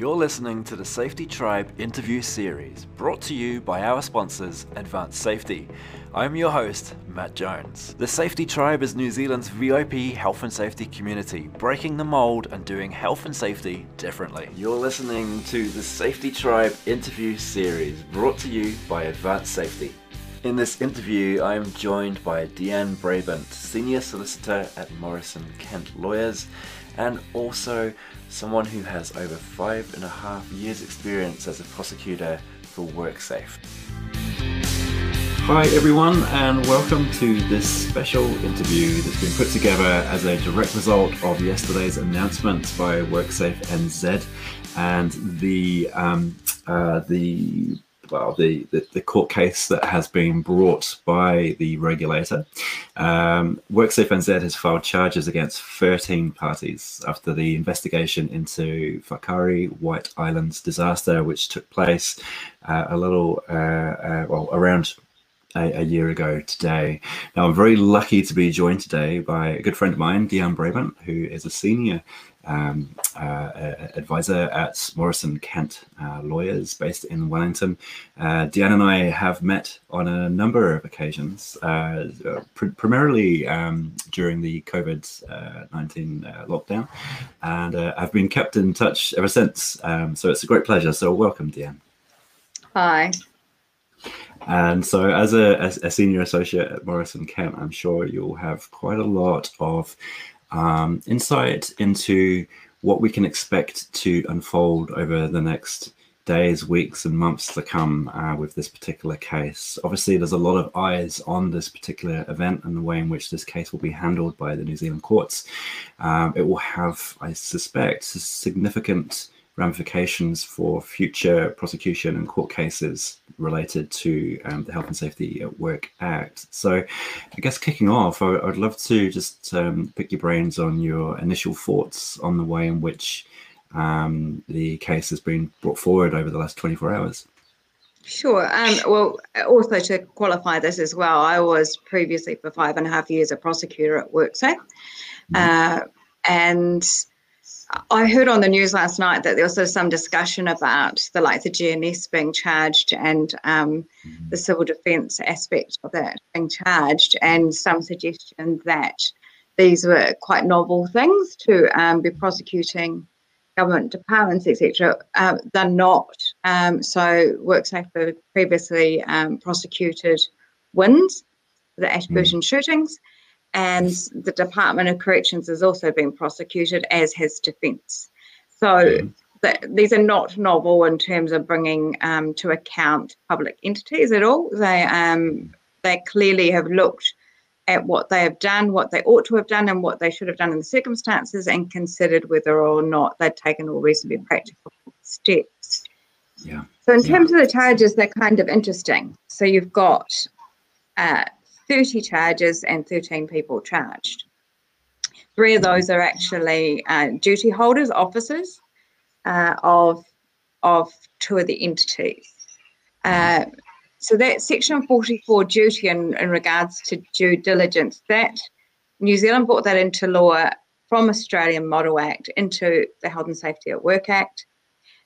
You're listening to the Safety Tribe interview series brought to you by our sponsors, Advanced Safety. I'm your host, Matt Jones. The Safety Tribe is New Zealand's VIP health and safety community, breaking the mold and doing health and safety differently. You're listening to the Safety Tribe interview series brought to you by Advanced Safety. In this interview, I am joined by Deanne Brabant, Senior Solicitor at Morrison Kent Lawyers, and also someone who has over five and a half years' experience as a prosecutor for WorkSafe. Hi, everyone, and welcome to this special interview that's been put together as a direct result of yesterday's announcement by WorkSafe NZ and the um, uh, the well, the, the, the, court case that has been brought by the regulator. Um, WorkSafe NZ has filed charges against 13 parties after the investigation into Whakaari White Islands disaster, which took place uh, a little, uh, uh, well, around a, a, year ago today. Now, I'm very lucky to be joined today by a good friend of mine, Deanne Brabant, who is a senior um, uh, advisor at Morrison Kent uh, Lawyers based in Wellington. Uh, Deanne and I have met on a number of occasions, uh, pr- primarily um, during the COVID 19 uh, lockdown, and I've been kept in touch ever since. Um, so it's a great pleasure. So, welcome, Deanne. Hi. And so, as a, a, senior associate at Morrison Kent, I'm sure you'll have quite a lot of um, insight into what we can expect to unfold over the next days, weeks, and months to come uh, with this particular case. Obviously, there's a lot of eyes on this particular event and the way in which this case will be handled by the New Zealand courts. Um, it will have, I suspect, significant ramifications for future prosecution and court cases related to um, the Health and Safety at Work Act. So, I guess kicking off, I, would love to just um, pick your brains on your initial thoughts on the way in which um, the case has been brought forward over the last 24 hours. Sure. Um, well, also to qualify this as well, I was previously for five and a half years a prosecutor at WorkSafe. Mm-hmm. Uh, and I heard on the news last night that there was some discussion about the like the GNS being charged and um, mm-hmm. the civil defence aspect of that being charged, and some suggestion that these were quite novel things to um, be prosecuting government departments, etc. Uh, they're not. Um, so WorkSafe for previously um, prosecuted WINZ, the Ashburton mm. shootings, and the Department of Corrections has also been prosecuted, as has Defence. So the, these are not novel in terms of bringing um, to account public entities at all. They um, they clearly have looked at what they have done, what they ought to have done, and what they should have done in the circumstances, and considered whether or not they'd taken all reasonably practical steps. Yeah. So in terms yeah. of the charges, they're kind of interesting. So you've got uh, 30 charges and 13 people charged. Three of those are actually uh, duty holders, officers uh, of, of two of the entities. Uh, so that section 44 duty in, in regards to due diligence, that New Zealand brought that into law from Australian Model Act into the Health and Safety at Work Act.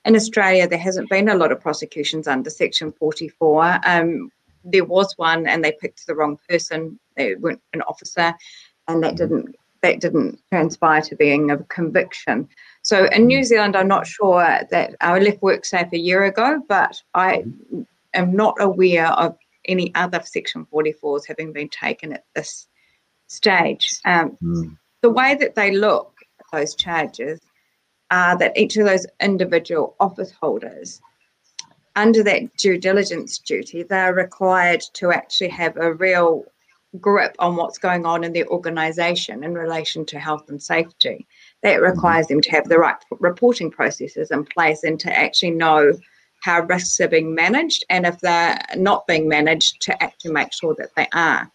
In Australia, there hasn't been a lot of prosecutions under Section 44. Um, there was one and they picked the wrong person. They weren't an officer, and that mm-hmm. didn't that didn't transpire to being a conviction. So in New. Zealand, I'm not sure that I left WorkSafe a year ago, but I mm-hmm. am not aware of any other Section 44s having been taken at this stage. Um, mm. The way that they look at those charges are that each of those individual office holders under that due diligence duty, they're required to actually have a real grip on what's going on in their organisation in relation to health and safety. That mm-hmm. requires them to have the right reporting processes in place and to actually know how risks are being managed and if they're not being managed to actually make sure that they are.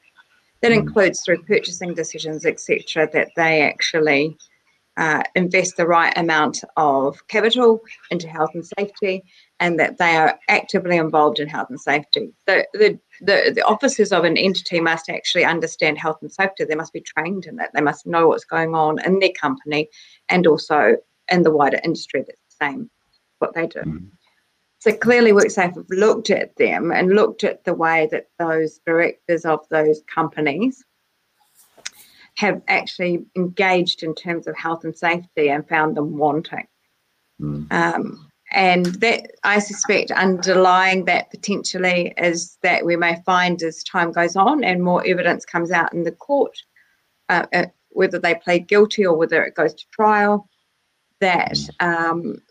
That mm-hmm. includes through purchasing decisions, etc., that they actually uh, invest the right amount of capital into health and safety and that they are actively involved in health and safety. The, the, the, the, officers of an entity must actually understand health and safety. They must be trained in that. They must know what's going on in their company and also in the wider industry that's the same. what they do. Mm. So clearly, WorkSafe have looked at them and looked at the way that those directors of those companies have actually engaged in terms of health and safety and found them wanting. Mm. Um, and that I suspect underlying that potentially is that we may find as time goes on and more evidence comes out in the court, uh, uh, whether they plead guilty or whether it goes to trial, that um,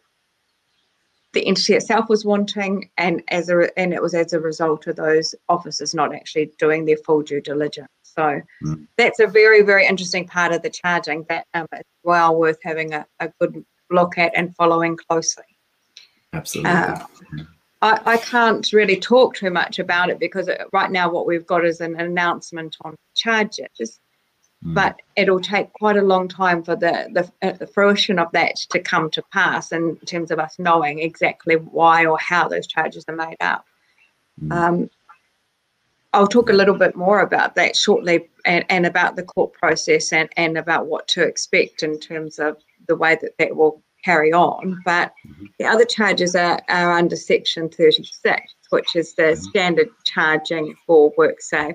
the entity itself was wanting, and as a and it was as a result of those officers not actually doing their full due diligence. So mm. that's a very very interesting part of the charging that um, is well worth having a, a good look at and following closely. Absolutely. Uh, I, I, can't really talk too much about it because it, right now what we've got is an announcement on charges, mm. but it'll take quite a long time for the, the, uh, the fruition of that to come to pass in terms of us knowing exactly why or how those charges are made up. Mm. Um, I'll talk a little bit more about that shortly and, and about the court process and, and about what to expect in terms of the way that that will carry on. But mm-hmm. the other charges are, are under Section 36, which is the mm-hmm. standard charging for WorkSafe.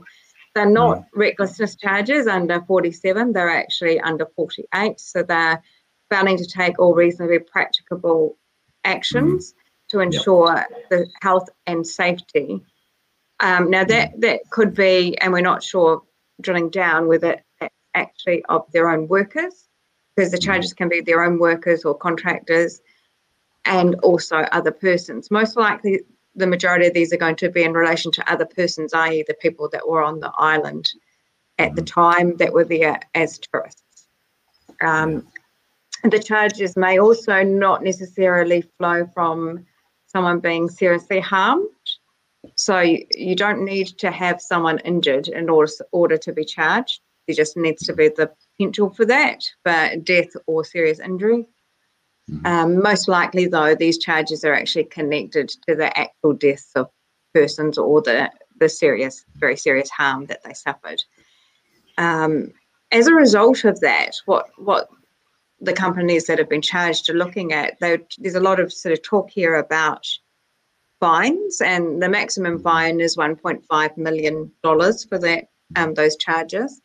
They're not mm-hmm. recklessness charges under 47, they're actually under 48. So they're failing to take all reasonably practicable actions mm-hmm. to ensure yep. the health and safety. Um, now, that, that could be, and we're not sure drilling down whether actually of their own workers because the charges can be their own workers or contractors and also other persons. Most likely, the majority of these are going to be in relation to other persons, i.e., the people that were on the island at the mm-hmm. time that were there as tourists. Um, the charges may also not necessarily flow from someone being seriously harmed. So you, you don't need to have someone injured in order, order to be charged. There just needs to be the potential for that, but death or serious injury. Mm-hmm. Um, most likely, though, these charges are actually connected to the actual deaths of persons or the, the serious, very serious harm that they suffered. Um, as a result of that, what what the companies that have been charged are looking at, there's a lot of sort of talk here about fines, and the maximum fine is 1.5 million dollars for that um, those charges.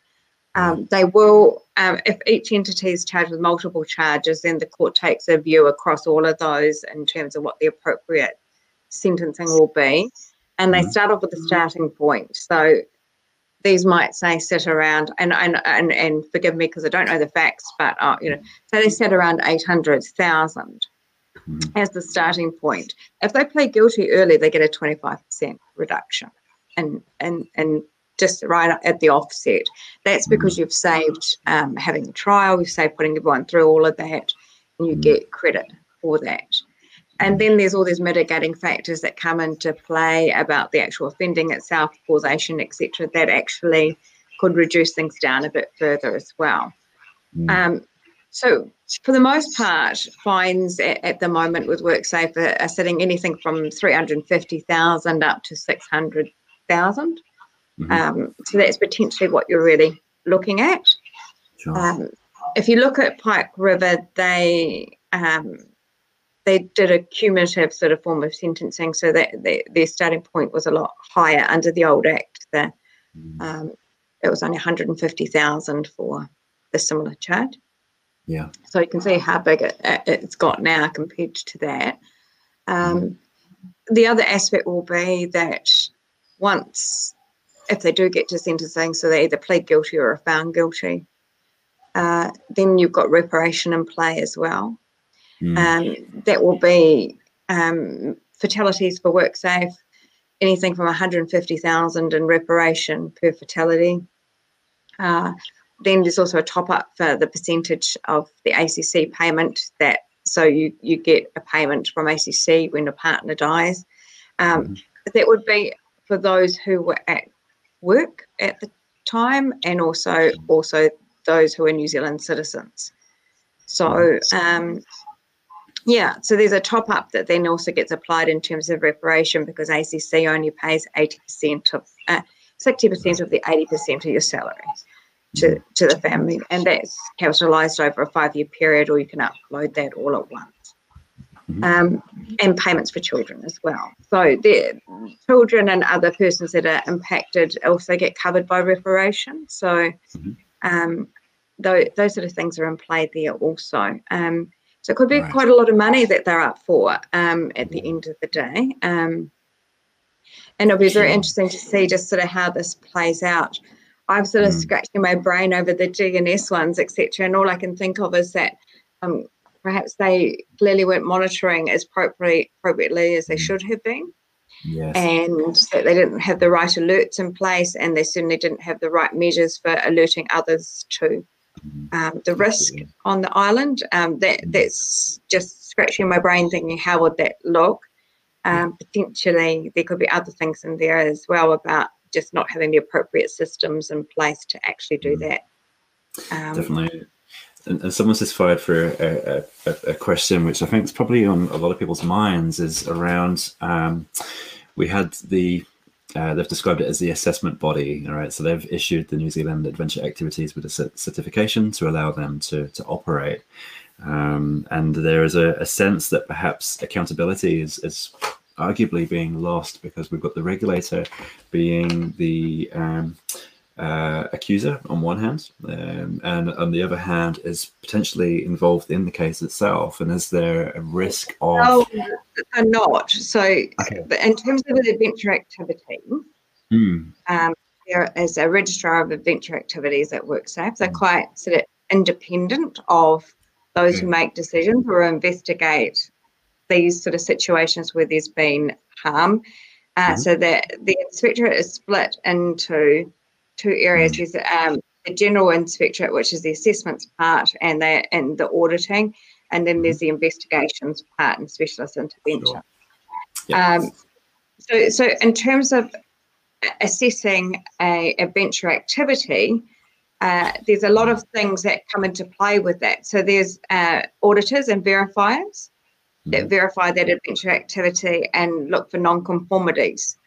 Um, they will, um, if each entity is charged with multiple charges, then the court takes a view across all of those in terms of what the appropriate sentencing will be. And they mm-hmm. start off with a starting point. So these might say sit around, and and and, and forgive me because I don't know the facts, but uh, you know, so they sit around eight hundred thousand mm-hmm. as the starting point. If they plead guilty early, they get a twenty five percent reduction, and and and just right at the offset. That's because mm. you've saved um, having a trial, you've saved putting everyone through all of that, and you mm. get credit for that. And then there's all these mitigating factors that come into play about the actual offending itself, causation, etc., that actually could reduce things down a bit further as well. Mm. Um, so, for the most part, fines at, at the moment with WorkSafe are, are sitting anything from 350,000 up to 600,000. Mm-hmm. Um, so that's potentially what you're really looking at. Sure. Um, if you look at Pike River, they um, they did a cumulative sort of form of sentencing, so that they, their starting point was a lot higher under the old act. The, mm-hmm. um, it was only 150,000 for the similar charge. Yeah. So you can see how big it, it's got now compared to that. Um, mm-hmm. The other aspect will be that once if they do get to sentencing, so they either plead guilty or are found guilty, uh, then you've got reparation in play as well. Mm. Um, that will be um, fatalities for WorkSafe, anything from 150,000 in reparation per fatality. Uh, then there's also a top up for the percentage of the ACC payment that so you you get a payment from ACC when a partner dies. Um, mm. That would be for those who were at work at the time and also also those who are New Zealand citizens. So um, yeah, so there's a top up that then also gets applied in terms of reparation because ACC only pays 80% of uh, 60% of the 80% of your salary to, to the family, and that's capitalised over a five year period, or you can upload that all at once. Mm-hmm. Um, and payments for children as well. So the children and other persons that are impacted also get covered by reparation. So mm-hmm. um, those, those sort of things are in play there also. Um, so it could be right. quite a lot of money that they're up for um, at the end of the day. Um, and it'll be very interesting to see just sort of how this plays out. I'm sort of mm. scratching my brain over the GNS ones, etc. And all I can think of is that um, perhaps they clearly weren't monitoring as appropriately, appropriately as they mm. should have been. Yes. And that they didn't have the right alerts in place, and they certainly didn't have the right measures for alerting others to mm. um, the risk on the island. Um, that mm. that's just scratching my brain, thinking how would that look? Um, potentially, there could be other things in there as well about just not having the appropriate systems in place to actually do that. Um, Definitely and, and someone's just fired for a, a, a, question, which I think is probably on a lot of people's minds, is around. Um, we had the uh, they've described it as the assessment body. All right, so they've issued the New Zealand Adventure Activities with a certification to allow them to to operate. Um, and there is a, a, sense that perhaps accountability is, is arguably being lost because we've got the regulator being the um, uh, accuser on one hand, um, and on the other hand is potentially involved in the case itself. And is there a risk of? No, they're not. So, okay. in terms of the adventure activity, hmm. um, there is a registrar of adventure activities at WorkSafe. They're hmm. quite sort of independent of those who make decisions or investigate these sort of situations where there's been harm. Uh, mm-hmm. So that the inspectorate is split into two areas. There's um, the general inspectorate, which is the assessments part and the and the auditing, and then there's the investigations part and specialist intervention. Sure. Um, so, so in terms of assessing a adventure activity, uh, there's a lot of things that come into play with that. So there's uh, auditors and verifiers that mm-hmm. verify that adventure activity and look for non-conformities.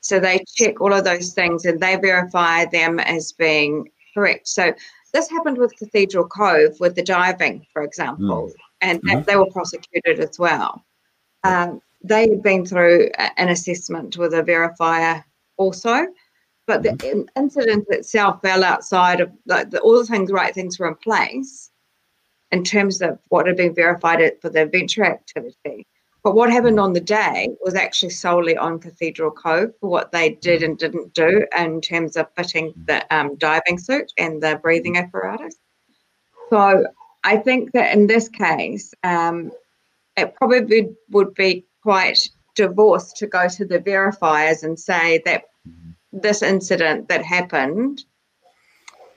So they check all of those things and they verify them as being correct. So this happened with Cathedral Cove with the diving, for example, mm. and mm-hmm. they were prosecuted as well. Um, they had been through an assessment with a verifier also, but the mm-hmm. incident itself fell outside of like the, all the things, right things were in place in terms of what had been verified for the adventure activity. But what happened on the day was actually solely on Cathedral Cove for what they did and didn't do in terms of fitting the um, diving suit and the breathing apparatus. So I think that in this case, um, it probably would be quite divorced to go to the verifiers and say that this incident that happened,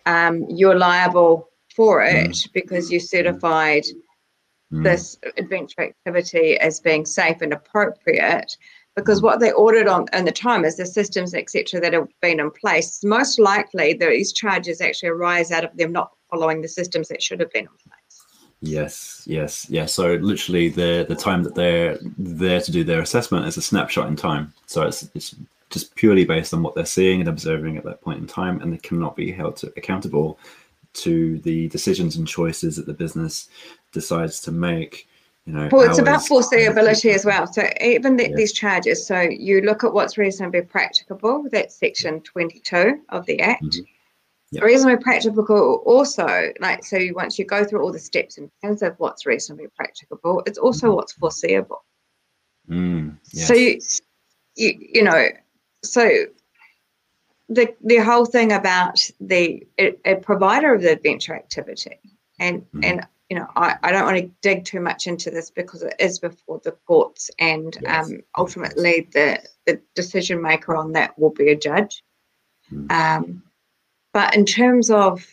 um, you're liable for it mm. because you certified mm. this adventure activity as being safe and appropriate because what they ordered on in the time is the systems etc that have been in place. Most likely these charges actually arise out of them not following the systems that should have been in place. Yes yes yes so literally the the time that they're there to do their assessment is a snapshot in time. So it's, it's just purely based on what they're seeing and observing at that point in time and they cannot be held to, accountable to the decisions and choices that the business decides to make you know well it's about foreseeability as well so even the, these charges so you look at what's reasonably practicable that's section 22 of the act mm-hmm. Yep. reasonably practicable also like so once you go through all the steps in terms of what's reasonably practicable it's also mm-hmm. what's foreseeable mm, yes. so you, you you know so the the whole thing about the a, a provider of the adventure activity and mm-hmm. and you know I, I don't want to dig too much into this because it is before the courts and yes. um, ultimately the the decision maker on that will be a judge mm-hmm. um, but in terms of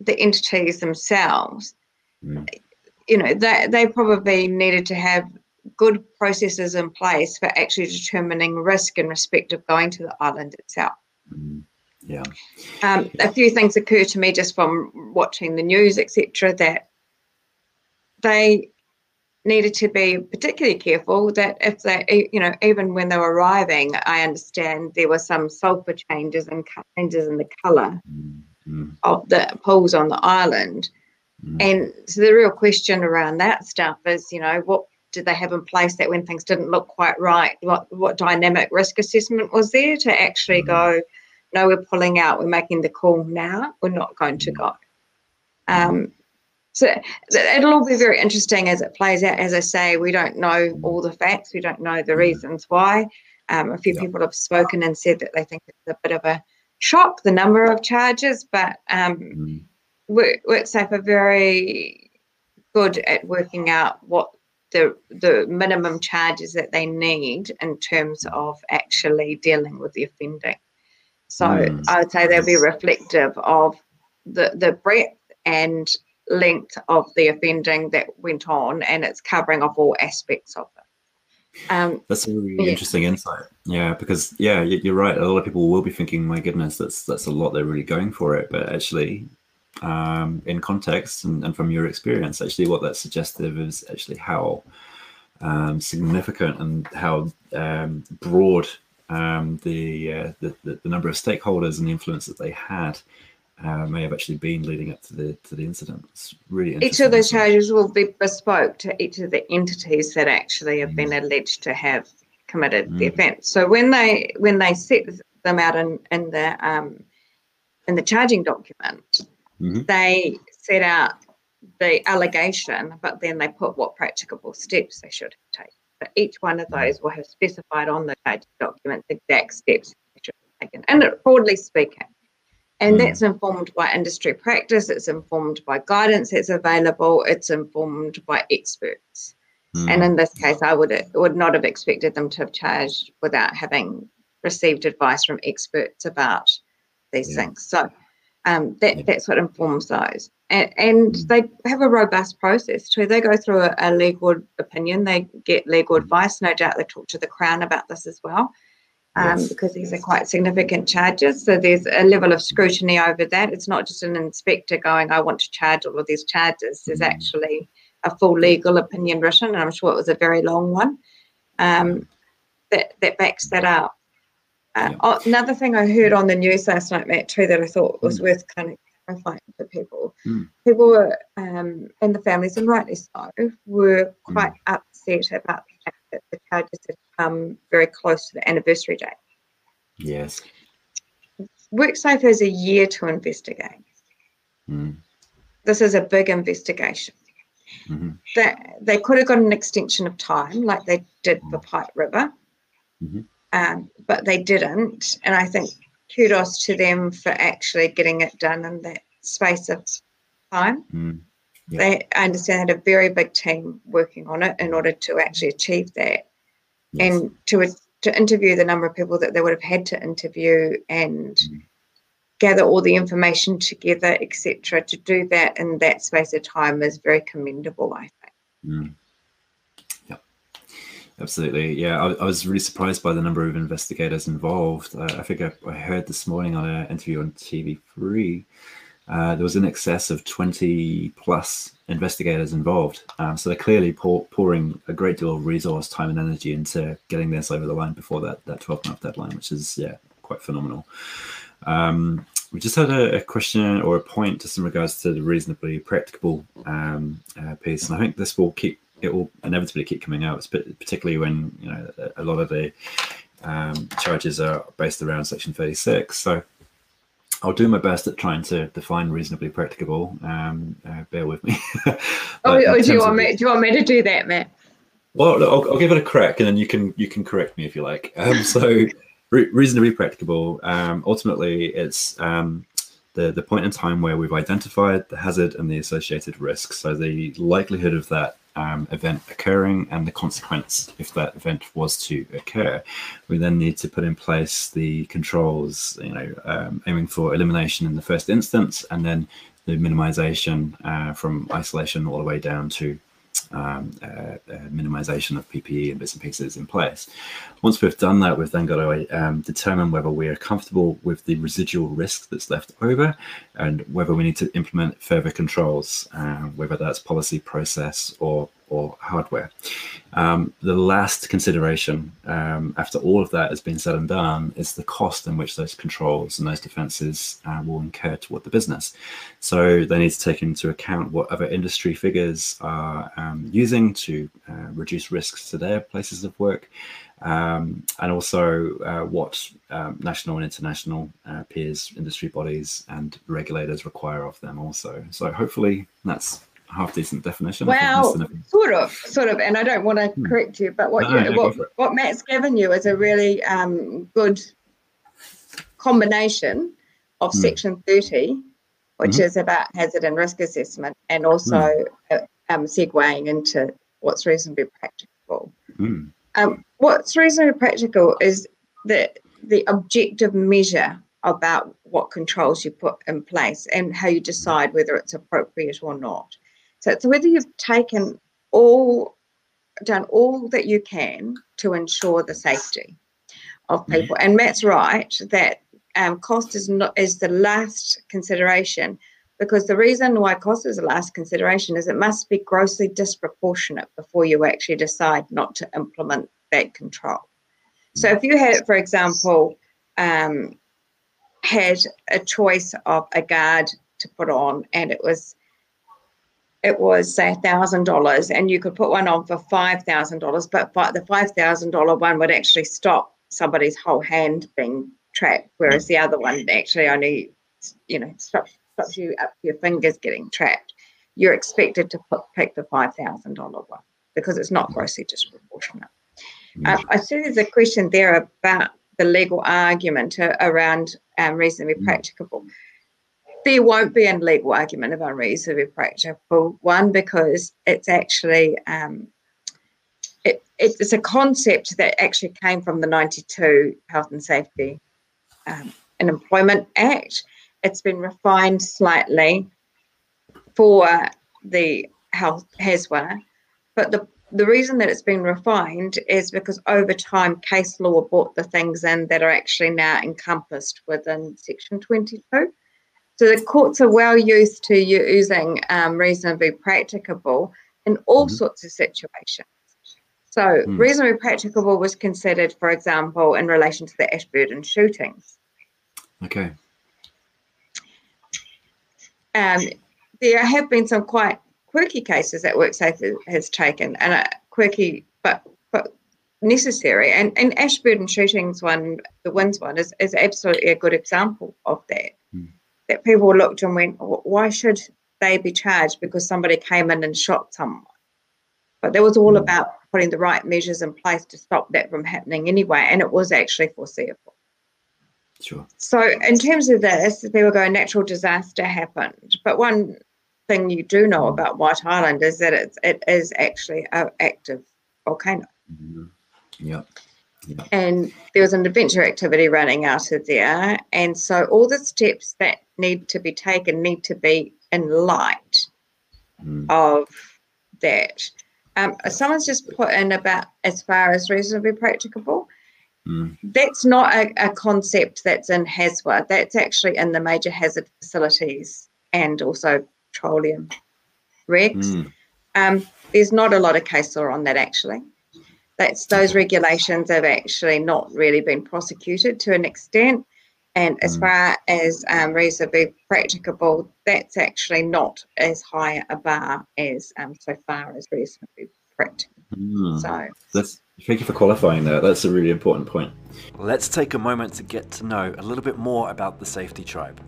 the entities themselves mm-hmm. you know they, they probably needed to have good processes in place for actually determining risk in respect of going to the island itself. Mm, yeah. Um, a few things occur to me just from watching the news, etc., that they needed to be particularly careful that if they, you know, even when they were arriving, I understand there were some sulfur changes and changes in the color mm-hmm. of the pools on the island Mm. And so the real question around that stuff is, you know, what did they have in place that when things didn't look quite right, what what dynamic risk assessment was there to actually mm. go, no, we're pulling out, we're making the call now, we're not going to go. Um, so it'll all be very interesting as it plays out. As I say, we don't know all the facts, we don't know the reasons why. Um, a few yep. people have spoken and said that they think it's a bit of a shock, the number of charges, but um, mm. Work, WorkSafe are very good at working out what the the minimum charges that they need in terms of actually dealing with the offending. So mm. I would say they'll be reflective of the the breadth and length of the offending that went on, and it's covering off all aspects of it. Um, that's a really yeah. interesting insight. Yeah, because yeah, you're right. A lot of people will be thinking, "My goodness, that's that's a lot. They're really going for it." But actually, um, in context and, and, from your experience, actually, what that's suggestive is actually how um, significant and how um, broad um, the, uh, the, the number of stakeholders and the influence that they had uh, may have actually been leading up to the to the incident. It's really each of those charges will be bespoke to each of the entities that actually have mm. been alleged to have committed mm. the offence. So when they when they set them out in in the um, in the charging document, mm-hmm. they set out the allegation, but then they put what practicable steps they should take. But each one of those will have specified on the charging document the exact steps they should have taken, and broadly speaking and mm. that's informed by industry practice, it's informed by guidance that's available, it's informed by experts. Mm. And in this case, I would would not have expected them to have charged without having received advice from experts about these yeah. things. So um, that, yeah. that's what informs those. And, and they have a robust process too. They go through a, a legal opinion, they get legal advice. No doubt they talk to the Crown about this as well um, yes. because these are quite significant charges. So there's a level of scrutiny over that. It's not just an inspector going, I want to charge all of these charges. There's mm. actually a full legal opinion written, and I'm sure it was a very long one um, that, that backs that up. Uh, oh, another thing I heard on the news last night, Matt, too, that I thought was mm. worth kind of clarifying for people. Mm. People were, um, and the families, and rightly so, were quite mm. upset about the fact that the charges had come very close to the anniversary date. Yes. WorkSafe has a year to investigate. Mm. This is a big investigation. Mm-hmm. That they could have got an extension of time, like they did for Pike River, mm-hmm. um, but they didn't. And I think kudos to them for actually getting it done in that space of time. Mm. Yeah. They, I understand, had a very big team working on it in order to actually achieve that yes. and to to interview the number of people that they would have had to interview and mm. gather all the information together, etc. To do that in that space of time is very commendable, I think. Mm. Absolutely. Yeah, I, I, was really surprised by the number of investigators involved. Uh, I think I, I, heard this morning on an interview on TV3 uh, there was in excess of 20 plus investigators involved. Um, so they're clearly pour, pouring a great deal of resource, time, and energy into getting this over the line before that that 12 month deadline, which is yeah quite phenomenal. Um, we just had a, a, question or a point just in regards to the reasonably practicable um, uh, piece, and I think this will keep it will inevitably keep coming out, particularly when you know a lot of the um, charges are based around Section 36. So I'll do my best at trying to define reasonably practicable. Um, uh, bear with me. oh, oh do you want me? Do you want me to do that, Matt? Well, I'll, I'll, give it a crack, and then you can you can correct me if you like. Um, so, re- reasonably practicable. Um, ultimately, it's um, the the point in time where we've identified the hazard and the associated risks. So the likelihood of that um, event occurring and the consequence if that event was to occur. We then need to put in place the controls, you know, um, aiming for elimination in the first instance and then the minimization uh, from isolation all the way down to um, uh, uh, minimization of PPE and bits and pieces in place. Once we've done that, we've then got to um, determine whether we are comfortable with the residual risk that's left over and whether we need to implement further controls, uh, whether that's policy, process, or or hardware. Um, the last consideration um, after all of that has been said and done is the cost in which those controls and those defenses uh, will incur toward the business. So they need to take into account what other industry figures are um, using to uh, reduce risks to their places of work. Um, and also uh, what um, national and international uh, peers, industry bodies, and regulators require of them. Also, so hopefully that's half decent definition. Well, sort of, sort of. And I don't want to hmm. correct you, but what no, you, no, what, what Matt's given you is a really um, good combination of hmm. Section 30, which mm-hmm. is about hazard and risk assessment, and also mm. uh, um, segueing into what's reasonably practical. Mm. Um, what's reasonably practical is the the objective measure about what controls you put in place and how you decide whether it's appropriate or not. So it's whether you've taken all, done all that you can to ensure the safety of mm-hmm. people. And Matt's right that um, cost is not is the last consideration because the reason why cost is the last consideration is it must be grossly disproportionate before you actually decide not to implement that control. So if you had, for example, um, had a choice of a guard to put on and it was it was say thousand dollars and you could put one on for five thousand dollars but the five thousand dollar one would actually stop somebody's whole hand being trapped whereas the other one actually only you know stops, stops you up your fingers getting trapped. You're expected to put, pick the five thousand dollar one because it's not grossly disproportionate. Uh, i see there's a question there about the legal argument around um, reasonably mm. practicable there won't be a legal argument of unreasonably practical. One, because it's actually um, it, it's a concept that actually came from the 92 Health and Safety um, and Employment Act. It's been refined slightly for the health HESWA, but the the reason that it's been refined is because over time case law brought the things in that are actually now encompassed within section 22 so the courts are well used to using um, reasonably practicable in all mm-hmm. sorts of situations. So mm. reasonably practicable was considered, for example, in relation to the Ashburton shootings. Okay. Um, there have been some quite quirky cases that WorkSafe has taken, and uh, quirky but but necessary. And and Ashburton shootings one, the WINZ one, is, is absolutely a good example of that that people looked and went, why should they be charged because somebody came in and shot someone? But that was all mm. about putting the right measures in place to stop that from happening anyway, and it was actually foreseeable. Sure. So, in terms of this, people go, natural disaster happened. But one thing you do know mm. about White Island is that it's, it is actually an active volcano. Mm-hmm. Yeah. And there was an adventure activity running out of there. And so all the steps that need to be taken need to be in light mm. of that. Um, someone's just put in about as far as reasonably practicable. Mm. That's not a, a, concept that's in HASWA. That's actually in the major hazard facilities and also petroleum regs. Mm. Um, there's not a lot of case law on that actually. That's those regulations have actually not really been prosecuted to an extent. And as mm. far as um, reasonably practicable, that's actually not as high a bar as um, so far as reasonably practicable. Mm. So that's thank you for qualifying that. That's a really important point. Let's take a moment to get to know a little bit more about the Safety Tribe.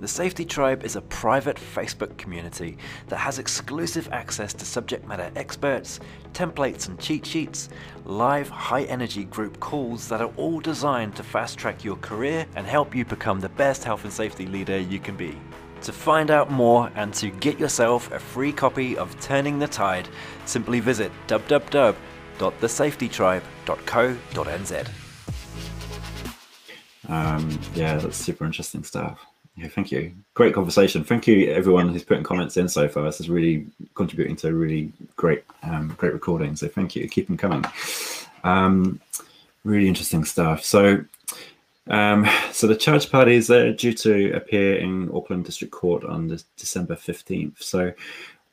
The Safety Tribe is a private Facebook community that has exclusive access to subject matter experts, templates and cheat sheets, live high energy group calls that are all designed to fast track your career and help you become the best health and safety leader you can be. To find out more and to get yourself a free copy of Turning the Tide, simply visit www.thesafetytribe.co.nz. Um, yeah, that's super interesting stuff. Yeah, thank you. Great conversation. Thank you, everyone who's putting comments in so far. This is really contributing to a really great, um, great recording. So thank you. Keep them coming. Um, really interesting stuff. So, um, so the charge parties are due to appear in Auckland District Court on the December fifteenth. So,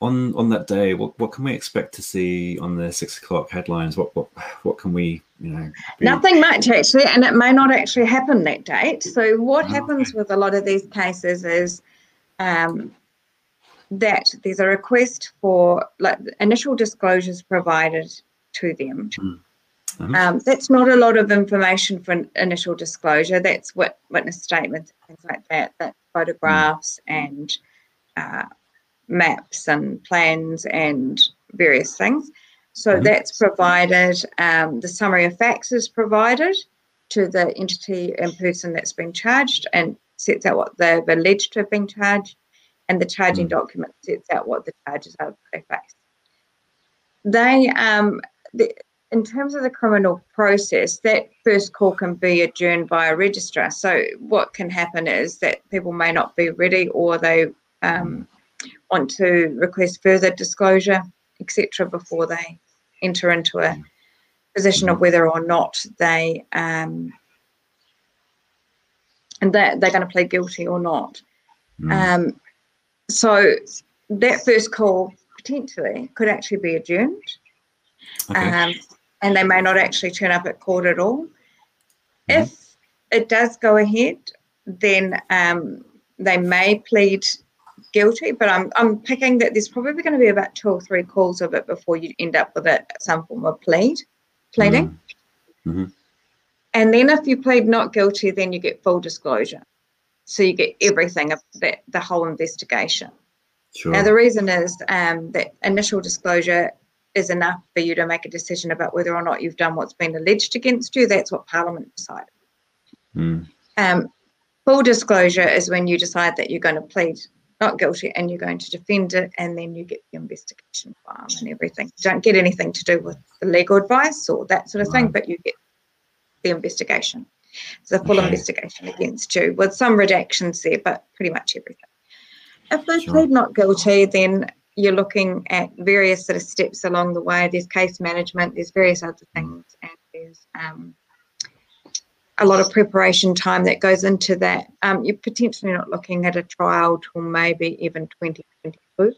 on on that day, what, what can we expect to see on the six o'clock headlines? What what what can we you know? Be... Nothing much actually, and it may not actually happen that date. So what oh, happens okay. with a lot of these cases is um, that there's a request for like initial disclosures provided to them. Mm. Mm-hmm. Um, that's not a lot of information for initial disclosure. That's what witness statements, things like that, that photographs mm. and uh, maps and plans and various things. So mm-hmm. that's provided. Um, the summary of facts is provided to the entity and person that's been charged and sets out what they've alleged to have been charged, and the charging mm-hmm. document sets out what the charges are they face. They, um, the, in terms of the criminal process, that first call can be adjourned by a registrar. So what can happen is that people may not be ready, or they um, want to request further disclosure, etc., before they enter into a position of whether or not they um, and that they're going to plead guilty or not. Mm. Um, so that first call potentially could actually be adjourned, okay. um, and they may not actually turn up at court at all. Mm. If it does go ahead, then um, they may plead guilty, but I'm I'm picking that there's probably going to be about two or three calls of it before you end up with it some form of plead, pleading. Mm-hmm. mm-hmm. And then if you plead not guilty, then you get full disclosure. So you get everything of that the whole investigation. Sure. Now the reason is um, that initial disclosure is enough for you to make a decision about whether or not you've done what's been alleged against you. That's what Parliament decided. Mm. Um, full disclosure is when you decide that you're going to plead not guilty and you're going to defend it and then you get the investigation file and everything. You don't get anything to do with the legal advice or that sort of thing, but you get the investigation. It's a full investigation against you with some redactions there, but pretty much everything. If they sure. plead not guilty, then you're looking at various sort of steps along the way. There's case management, there's various other things, and there's um, a lot of preparation time that goes into that. Um, you're potentially not looking at a trial till maybe even 2022.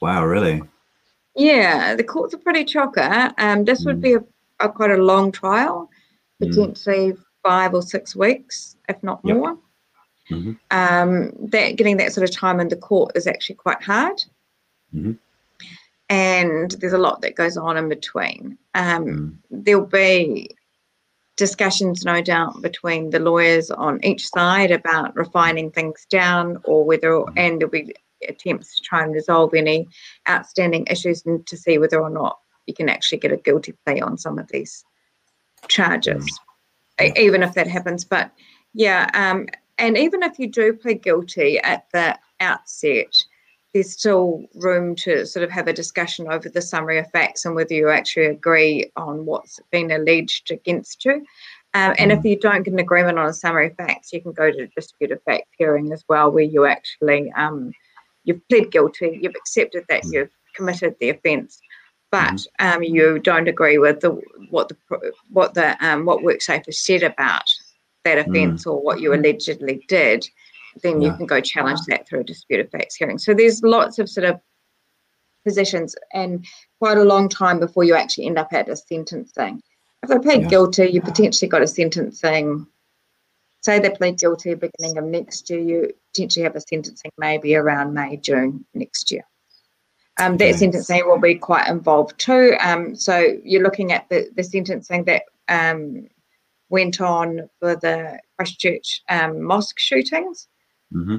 Wow, really? Yeah, the courts are pretty chocker. Um, this mm. would be a, a, quite a long trial, mm. potentially mm. five or six weeks, if not yep. more. Mm-hmm. Um, that getting that sort of time in the court is actually quite hard. Mm-hmm. And there's a lot that goes on in between. Um, mm. There'll be discussions, no doubt, between the lawyers on each side about refining things down, or whether, and there'll be attempts to try and resolve any outstanding issues and to see whether or not you can actually get a guilty plea on some of these charges, mm. even if that happens. But yeah, um, and even if you do plead guilty at the outset, there's still room to sort of have a discussion over the summary of facts and whether you actually agree on what's been alleged against you. Um, and if mm. you don't get an agreement on a summary of facts, you can go to a disputed fact hearing as well, where you actually um, you've pled guilty, you've accepted that mm. you've committed the offence, but mm. um, you don't agree with the what the what the um, what WorkSafe has said about that offence mm. or what you allegedly did then you can go challenge that through a disputed facts hearing. So there's lots of sort of positions and quite a long time before you actually end up at a sentencing. If they plead yeah. guilty, you potentially got a sentencing. Say they plead guilty beginning of next year, you potentially have a sentencing maybe around May, June next year. Um, that sentencing will be quite involved too. Um, so you're looking at the, the sentencing that um, went on for the Christchurch um, mosque shootings. Mm-hmm.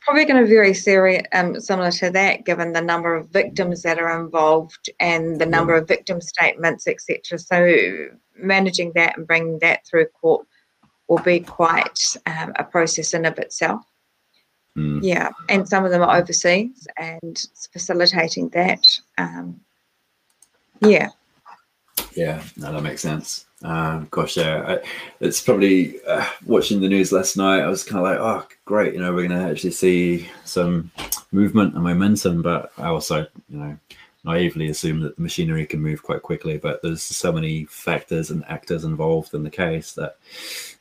Probably going to be very serious, um, similar to that, given the number of victims that are involved and the number of victim statements, etc. So managing that and bringing that through court will be quite um, a process in of itself. Mm. Yeah, and some of them are overseas and facilitating that. Um, yeah. Yeah, no, that makes sense. Um, gosh, yeah, I, it's probably uh, watching the news last night. I was kind of like, oh, great, you know, we're going to actually see some movement and momentum. But I also, you know, naively assume that the machinery can move quite quickly. But there's so many factors and actors involved in the case that,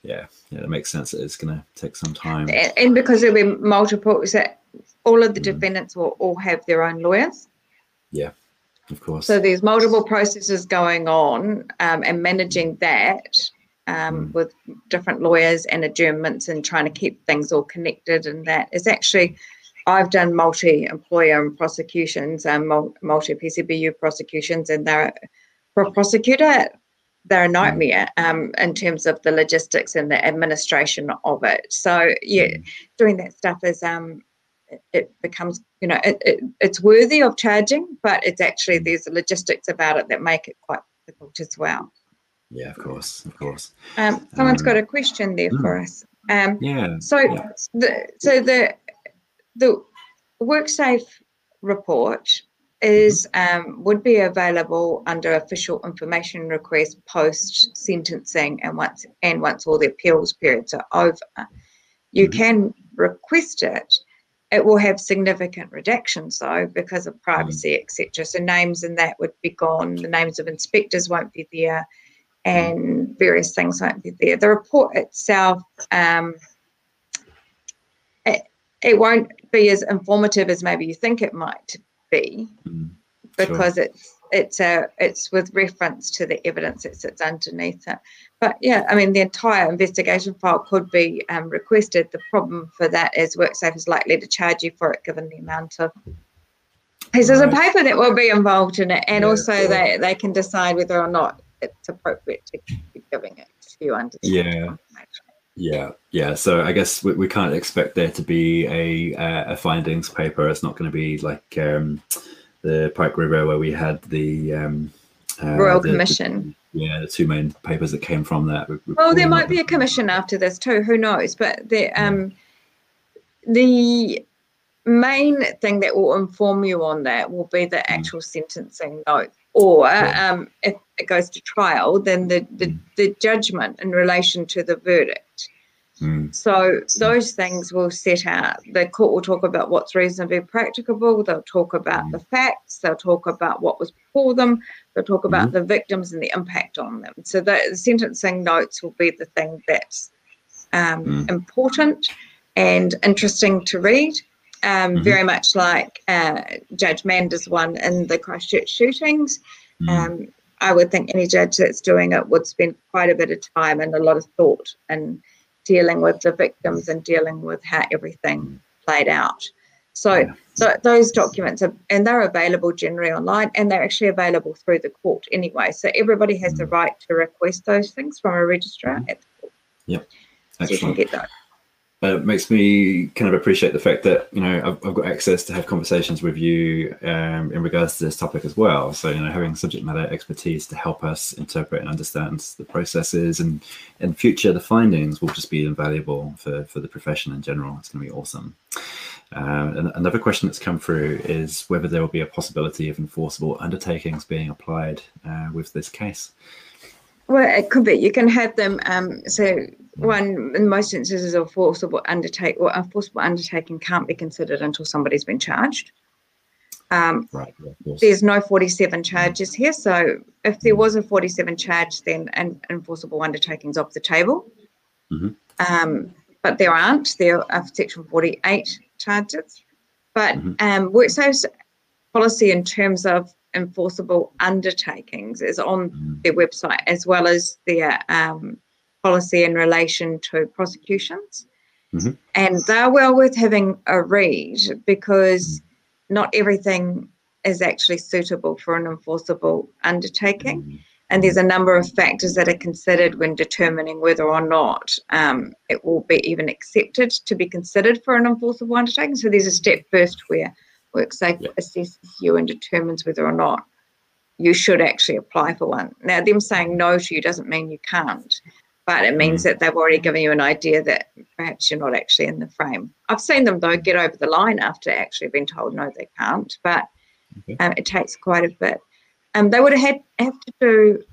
yeah, yeah, it makes sense that it's going to take some time. And because there'll be multiple, is that all of the Mm. defendants will all have their own lawyers. Yeah, of course. So there's multiple processes going on um, and managing that um, Mm. with different lawyers and adjournments and trying to keep things all connected. And that is actually, I've done multi-employer prosecutions, um, mul- multi-PCBU prosecutions, and they're for a prosecutor, they're a nightmare um, in terms of the logistics and the administration of it. So yeah, Mm. doing that stuff is um, it, becomes you know it, it, it's worthy of charging, but it's actually there's logistics about it that make it quite difficult as well. yeah, of course, of course. Um, someone's Um, got a question there for us. Um, Yeah. so yeah. the so the the WorkSafe report is um, would be available under official information request post sentencing and once and once all the appeals periods are over, you Mhm. can request it. It will have significant redactions though because of privacy, etc. So names and that would be gone. The names of inspectors won't be there, and various things won't be there. The report itself. Um, it, it won't be as informative as maybe you think it might be Mm, Sure. because it's it's a it's with reference to the evidence that sits underneath it. But yeah, I mean the entire investigation file could be um, requested. The problem for that is WorkSafe is likely to charge you for it given the amount of pieces of Right. paper that will be involved in it, and Yeah, also sure. they they can decide whether or not it's appropriate to be giving it to you under Yeah. Yeah, yeah. So I guess we, we can't expect there to be a uh, a findings paper. It's not going to be like um, the Pike River where we had the um, uh, Royal the- the- Commission. yeah, the two main papers that came from that. We're Well, there might be a commission after this too. Who knows? But the um, the main thing that will inform you on that will be the actual sentencing note, or um, if it goes to trial, then the, the Mm. the judgment in relation to the verdict. Mm, So those things will set out. The court will talk about what's reasonably practicable. They'll talk about Mm. the facts. They'll talk about what was before them. They'll talk about Mm-hmm. the victims and the impact on them. So the sentencing notes will be the thing that's um, Mm. important and interesting to read. Um, Mhm. Very much like uh, Judge Mander's one in the Christchurch shootings. mm, Um, I would think any judge that's doing it would spend quite a bit of time and a lot of thought in dealing with the victims and dealing with how everything played out. So, Yeah. so those documents are, and they're available generally online, and they're actually available through the court anyway. So everybody has the Mm. right to request those things from a registrar Mhm. at the court. So you can get those. Uh, it makes me kind of appreciate the fact that you know I've, I've got access to have conversations with you um, in regards to this topic as well. So you know having subject matter expertise to help us interpret and understand the processes and in future the findings will just be invaluable for for the profession in general. It's going to be awesome. Um, and another question that's come through is whether there will be a possibility of enforceable undertakings being applied uh, with this case. Well, it could be. You can have them. Um, so one in most instances, a forcible undertake or a forcible undertaking can't be considered until somebody's been charged. Um, Right. There's no 47 charges here. So if there was a 47 charge, then an enforceable undertaking's off the table. Mhm. Um, but there aren't. There are section 48 charges. But Mhm. um, WorkSafe's policy in terms of enforceable undertakings is on Mm, their website as well as their um, policy in relation to prosecutions. Mhm. And they're well worth having a read because not everything is actually suitable for an enforceable undertaking. mm, And there's a number of factors that are considered when determining whether or not um, it will be even accepted to be considered for an enforceable undertaking. So there's a step first where WorkSafe Yeah. assesses you and determines whether or not you should actually apply for one. Now, them saying no to you doesn't mean you can't, but it means that they've already given you an idea that perhaps you're not actually in the frame. I've seen them though get over the line after actually being told no, they can't, but Okay. um, it takes quite a bit. Um, they would have had have to do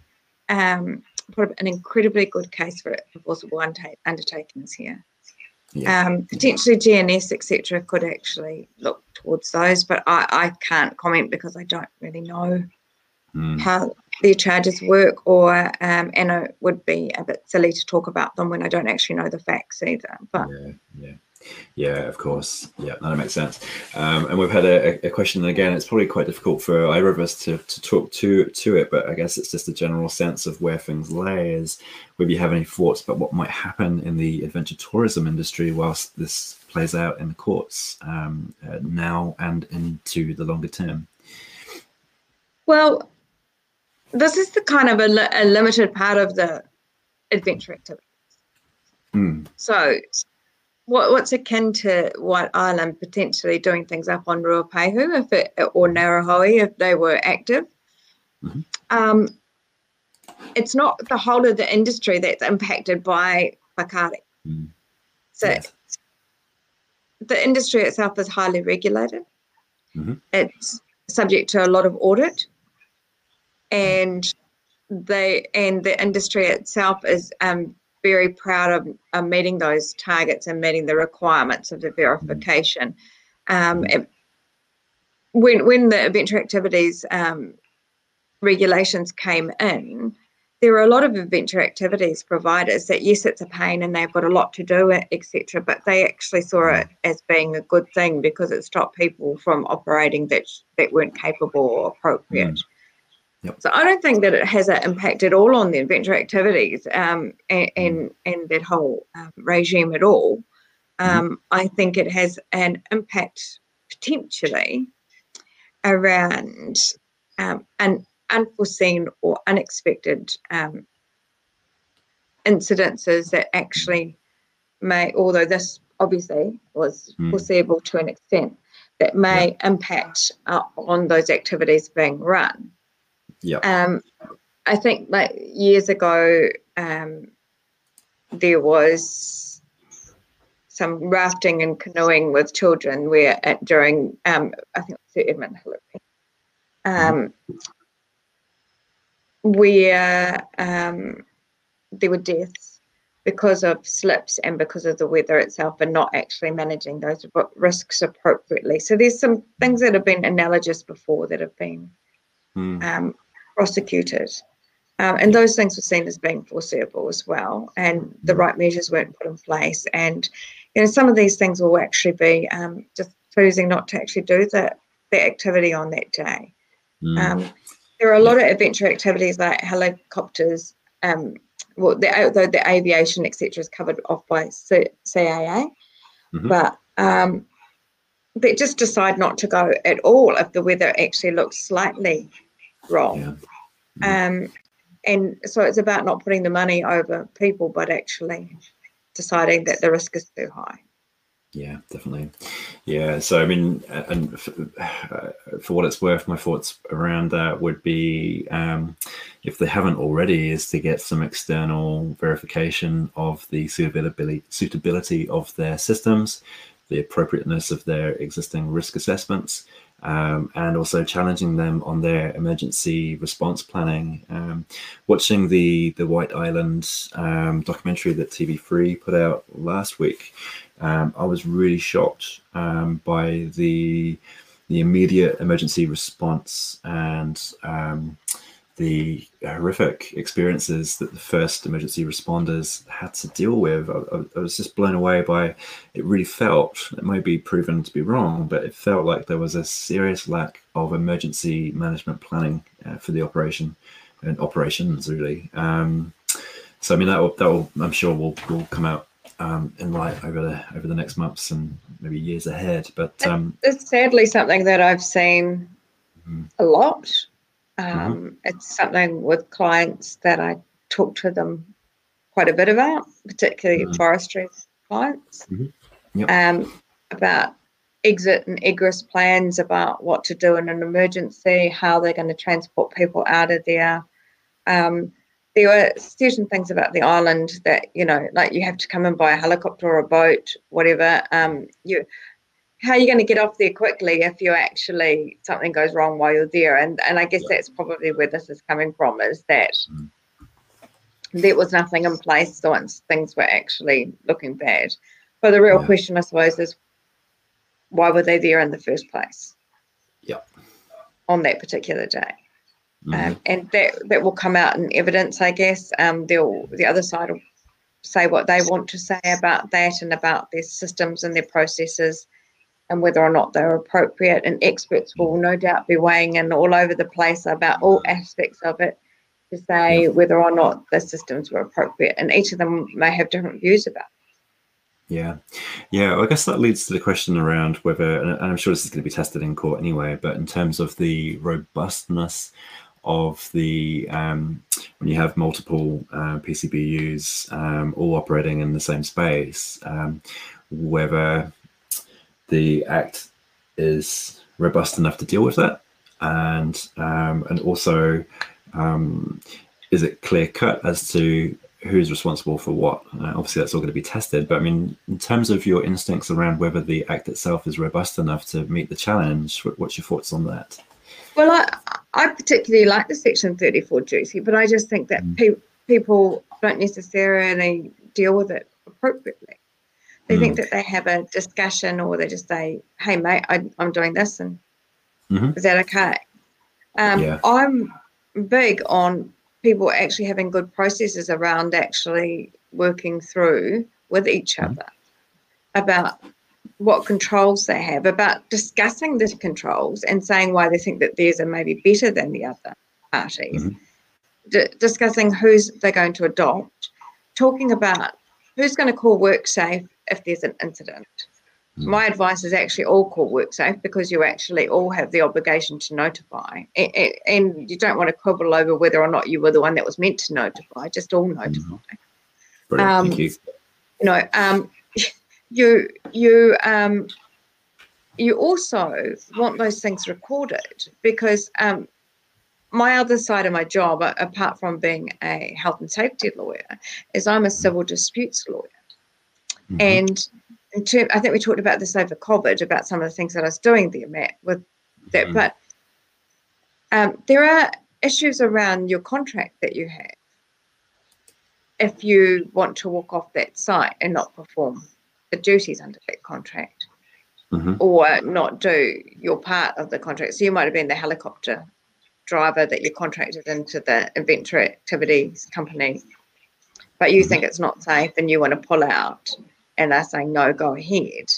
um, put an incredibly good case for enforceable underta- undertakings here. Yeah. Um, potentially GNS, etc., could actually look towards those, but I, I can't comment because I don't really know Mm. how their charges work, or um, and it would be a bit silly to talk about them when I don't actually know the facts either. But Yeah, yeah. Yeah, of course. Yeah, that makes sense. Um, and we've had a, a, question again. It's probably quite difficult for either of us to, to talk to to it, but I guess it's just a general sense of where things lay. Is whether you have any thoughts about what might happen in the adventure tourism industry whilst this plays out in the courts um, uh, now and into the longer term. Well, this is the kind of a, li- a limited part of the adventure activity. Mm. So what, what's akin to White Island potentially doing things up on Ruapehu if it, or Ngauruhoe if they were active. Mm-hmm. Um, it's not the whole of the industry that's impacted by whakaari. Mm. So Yes. the industry itself is highly regulated. Mhm. It's subject to a lot of audit, and they and the industry itself is um, very proud of, of meeting those targets and meeting the requirements of the verification. Um, it- when when the adventure activities um, regulations came in, there were a lot of adventure activities providers that yes, it's a pain and they've got a lot to do, etc. But they actually saw it as being a good thing because it stopped people from operating that that weren't capable or appropriate. Yep. So I don't think that it has an impact at all on the adventure activities um, and, and and that whole um, regime at all. Um, I think it has an impact potentially around um, an unforeseen or unexpected um, incidences that actually may, although this obviously was Mm. foreseeable to an extent, that may impact uh, on those activities being run. Yeah. Um, I think like years ago, um, there was some rafting and canoeing with children where at, during um, I think it was Sir Edmund Hillary, um, where um, there were deaths because of slips and because of the weather itself and not actually managing those risks appropriately. So there's some things that have been analogous before that have been Mm. um, prosecuted. Um, and those things were seen as being foreseeable as well, and the right measures weren't put in place. And you know, some of these things will actually be um, just choosing not to actually do the, the activity on that day. Mm. Um, there are a lot of adventure activities like helicopters. Um, well, the, although the aviation etc. is covered off by C- CAA, Mhm. but um, they just decide not to go at all if the weather actually looks slightly wrong. Yeah. Um, and so it's about not putting the money over people, but actually deciding that the risk is too high. Yeah, definitely. Yeah, so I mean, and uh, for what it's worth, my thoughts around that would be, um, if they haven't already, is to get some external verification of the suitability suitability of their systems, the appropriateness of their existing risk assessments, um, and also challenging them on their emergency response planning. Um, watching the the White Island um, documentary that TV3 put out last week, um, I was really shocked um, by the the immediate emergency response and um, the horrific experiences that the first emergency responders had to deal with. I, I- was just blown away by it. Really felt it might be proven to be wrong, but it felt like there was a serious lack of emergency management planning uh, for the operation and operations really. Um, so I mean that will, that will I'm sure will will come out um, in light over the over the next months and maybe years ahead. But um, It's sadly something that I've seen Mhm. a lot. Um, It's something with clients that I talk to them quite a bit about, particularly Mhm. forestry clients, Mhm. Yep. um, about exit and egress plans, about what to do in an emergency, how they're going to transport people out of there. Um, there were certain things about the island that you know, like you have to come in by a helicopter or a boat, whatever. Um, you how are you going to get off there quickly if you actually something goes wrong while you're there and and i guess that's probably where this is coming from is that Mm. there was nothing in place once things were actually looking bad but the real Yeah. question i suppose is why were they there in the first place Yeah. on that particular day mhm. um, and that that will come out in evidence i guess um they'll the other side will say what they want to say about that and about their systems and their processes and whether or not they're appropriate. And experts will no doubt be weighing in all over the place about all aspects of it to say whether or not the systems were appropriate. And each of them may have different views about. Yeah, yeah. I guess that leads to the question around whether, and I'm sure this is going to be tested in court anyway, but in terms of the robustness of the um, when you have multiple uh, PCBUs um, all operating in the same space, um, whether the Act is robust enough to deal with that, and um, and also um, is it clear cut as to who's responsible for what? Uh, obviously, that's all going to be tested. But I mean, in terms of your instincts around whether the Act itself is robust enough to meet the challenge, what's your thoughts on that? Well, I, I particularly like the Section 34 duty, but I just think that mm. pe- people don't necessarily deal with it appropriately. They mm. think that they have a discussion or they just say, hey, mate, I, am doing this and mm-hmm. is that okay? Um, yeah. I'm big on people actually having good processes around actually working through with each mm-hmm. other about what controls they have, about discussing the controls and saying why they think that theirs are maybe better than the other parties, mm-hmm. D- discussing who's they're going to adopt, talking about who's going to call WorkSafe if there's an incident. Mm-hmm. My advice is actually all call WorkSafe because you actually all have the obligation to notify, and, and you don't want to quibble over whether or not you were the one that was meant to notify. Just all mm-hmm. notify. Mm-hmm. Um, Thank you. You know, um, you you um, you also want those things recorded because um, my other side of my job, apart from being a health and safety lawyer, is I'm a civil disputes lawyer. Mm-hmm. And term, I think we talked about this over COVID about some of the things that I was doing there, Matt, with that. Mm-hmm. But um, there are issues around your contract that you have if you want to walk off that site and not perform the duties under that contract mm-hmm. or not do your part of the contract. So you might have been the helicopter driver that you contracted into the adventure activities company, but you mm-hmm. think it's not safe and you want to pull out and they're saying, no, go ahead.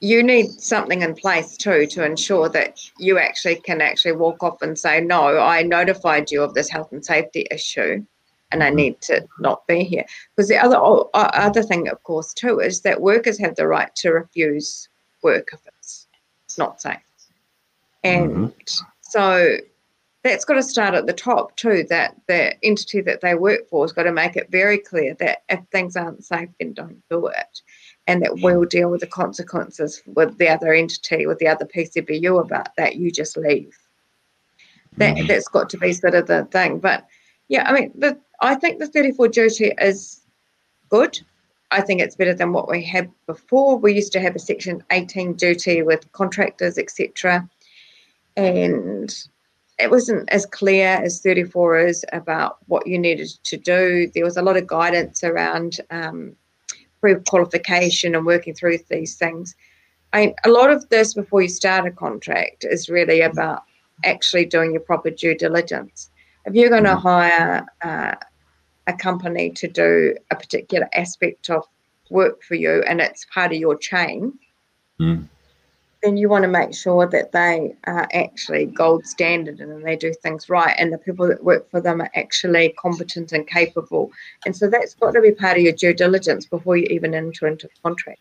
You need something in place too to ensure that you actually can actually walk off and say, no, I notified you of this health and safety issue and I need to not be here. Because the other other thing, of course, too, is that workers have the right to refuse work if it's not safe, and mm-hmm. so that's got to start at the top too. That the entity that they work for has got to make it very clear that if things aren't safe, then don't do it, and that we'll deal with the consequences with the other entity, with the other PCBU about that. You just leave. That mm-hmm. that's got to be sort of the thing, but yeah, I mean, the, I think the 34 duty is good. I think it's better than what we had before. We used to have a Section 18 duty with contractors, etc. And it wasn't as clear as 34 is about what you needed to do. There was a lot of guidance around um, pre-qualification and working through these things. I, a lot of this before you start a contract is really about actually doing your proper due diligence if you're going to mm. hire uh, a company to do a particular aspect of work for you and it's part of your chain, mm. Then you want to make sure that they are actually gold standard and they do things right and the people that work for them are actually competent and capable. And so that's got to be part of your due diligence before you even enter into contract.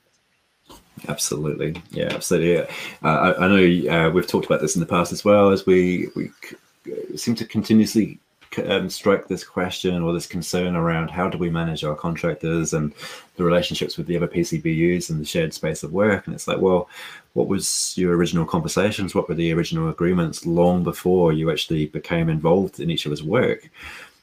Absolutely, yeah, absolutely. Yeah. Uh, I, I, know uh, we've talked about this in the past as well as we we seem to continuously um, strike this question or this concern around how do we manage our contractors and the relationships with the other PCBUs and the shared space of work. And it's like, well, what was your original conversations? What were the original agreements long before you actually became involved in each other's work?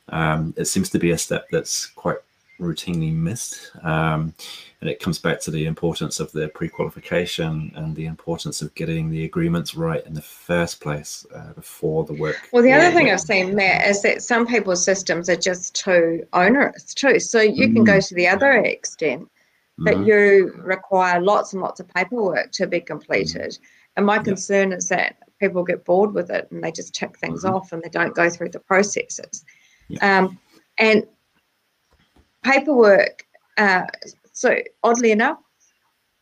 Um, it seems to be a step that's quite routinely missed. Um, and it comes back to the importance of the pre-qualification and the importance of getting the agreements right in the first place uh, before the work. Well, the other thing I've seen, Matt, is that some people's systems are just too onerous too. So you mm. can go mm. to the other extent that mm-hmm. you require lots and lots of paperwork to be completed. And my concern is that people get bored with it and they just tick things mm-hmm. off and they don't go through the processes. Um, and paperwork uh, so oddly enough,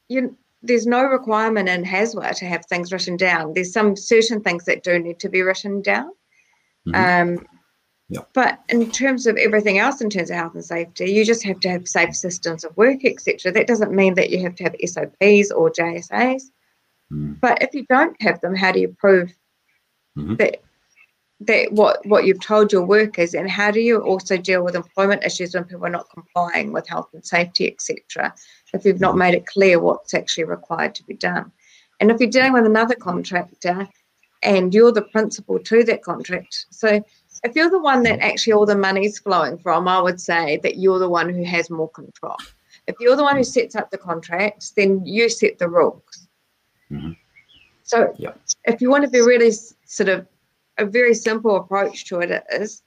you there's no requirement in HASWA to have things written down. There's some certain things that do need to be written down. Mm-hmm. Um, yeah. But in terms of everything else, in terms of health and safety, you just have to have safe systems of work, etc. That doesn't mean that you have to have SOPs or JSAs. Mm. But if you don't have them, how do you prove mm-hmm. that that what what you've told your workers, and how do you also deal with employment issues when people are not complying with health and safety, etc. If you've not made it clear what's actually required to be done, and if you're dealing with another contractor, and you're the principal to that contract, so if you're the one that actually all the money's flowing from, I would say that you're the one who has more control. If you're the one who sets up the contracts, then you set the rules. Mm-hmm. So yeah. if you want to be really sort of a very simple approach to it is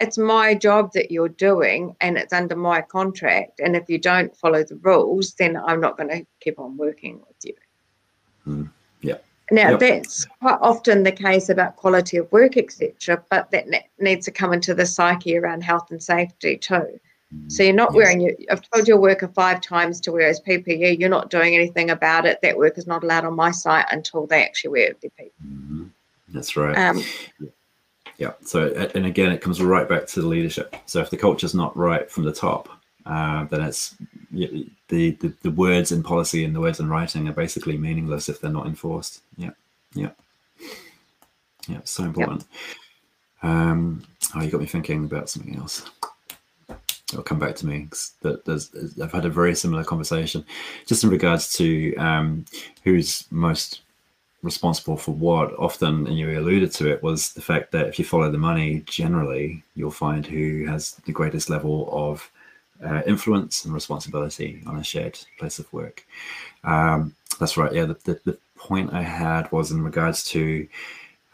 it's my job that you're doing and it's under my contract. And if you don't follow the rules, then I'm not going to keep on working with you. Mm. Yeah. Now yep. that's quite often the case about quality of work, etc. But that needs to come into the psyche around health and safety too. So you're not yes. wearing your. I've told your worker five times to wear his PPE. You're not doing anything about it. That work is not allowed on my site until they actually wear their PPE. That's right. Um, yeah. So and again, it comes right back to the leadership. So if the culture's not right from the top, uh, then it's the, the the words in policy and the words in writing are basically meaningless if they're not enforced. Yeah. Yeah. Yeah. So important. Yep. Um, oh, you got me thinking about something else it'll come back to me. That there's, I've had a very similar conversation, just in regards to um, who's most responsible for what. Often, and you alluded to it, was the fact that if you follow the money, generally you'll find who has the greatest level of uh, influence and responsibility on a shared place of work. Um, that's right. Yeah, the, the, the, point I had was in regards to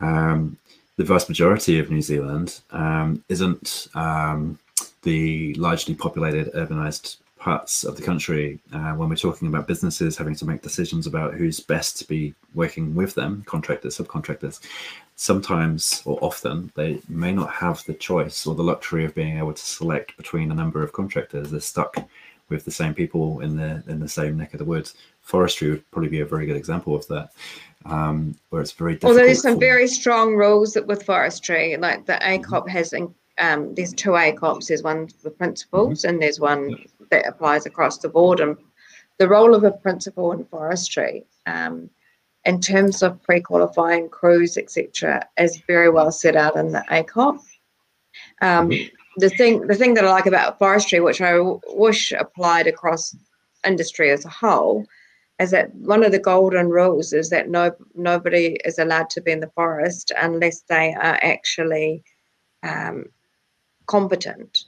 um, the vast majority of New Zealand um, isn't um, the largely populated urbanized parts of the country uh, when we're talking about businesses having to make decisions about who's best to be working with them contractors subcontractors sometimes or often they may not have the choice or the luxury of being able to select between a number of contractors they're stuck with the same people in the in the same neck of the woods forestry would probably be a very good example of that um, where it's very difficult. Although there's some for... very strong rules with forestry, like the ACOP mm-hmm. has in, um, there's two ACOPs. There's one for principals, mm-hmm. and there's one that applies across the board. And the role of a principal in forestry, um, in terms of pre-qualifying crews, etc., is very well set out in the ACOP. Um, mm-hmm. the thing, the thing that I like about forestry, which I w- wish applied across industry as a whole, is that one of the golden rules is that no nobody is allowed to be in the forest unless they are actually um, competent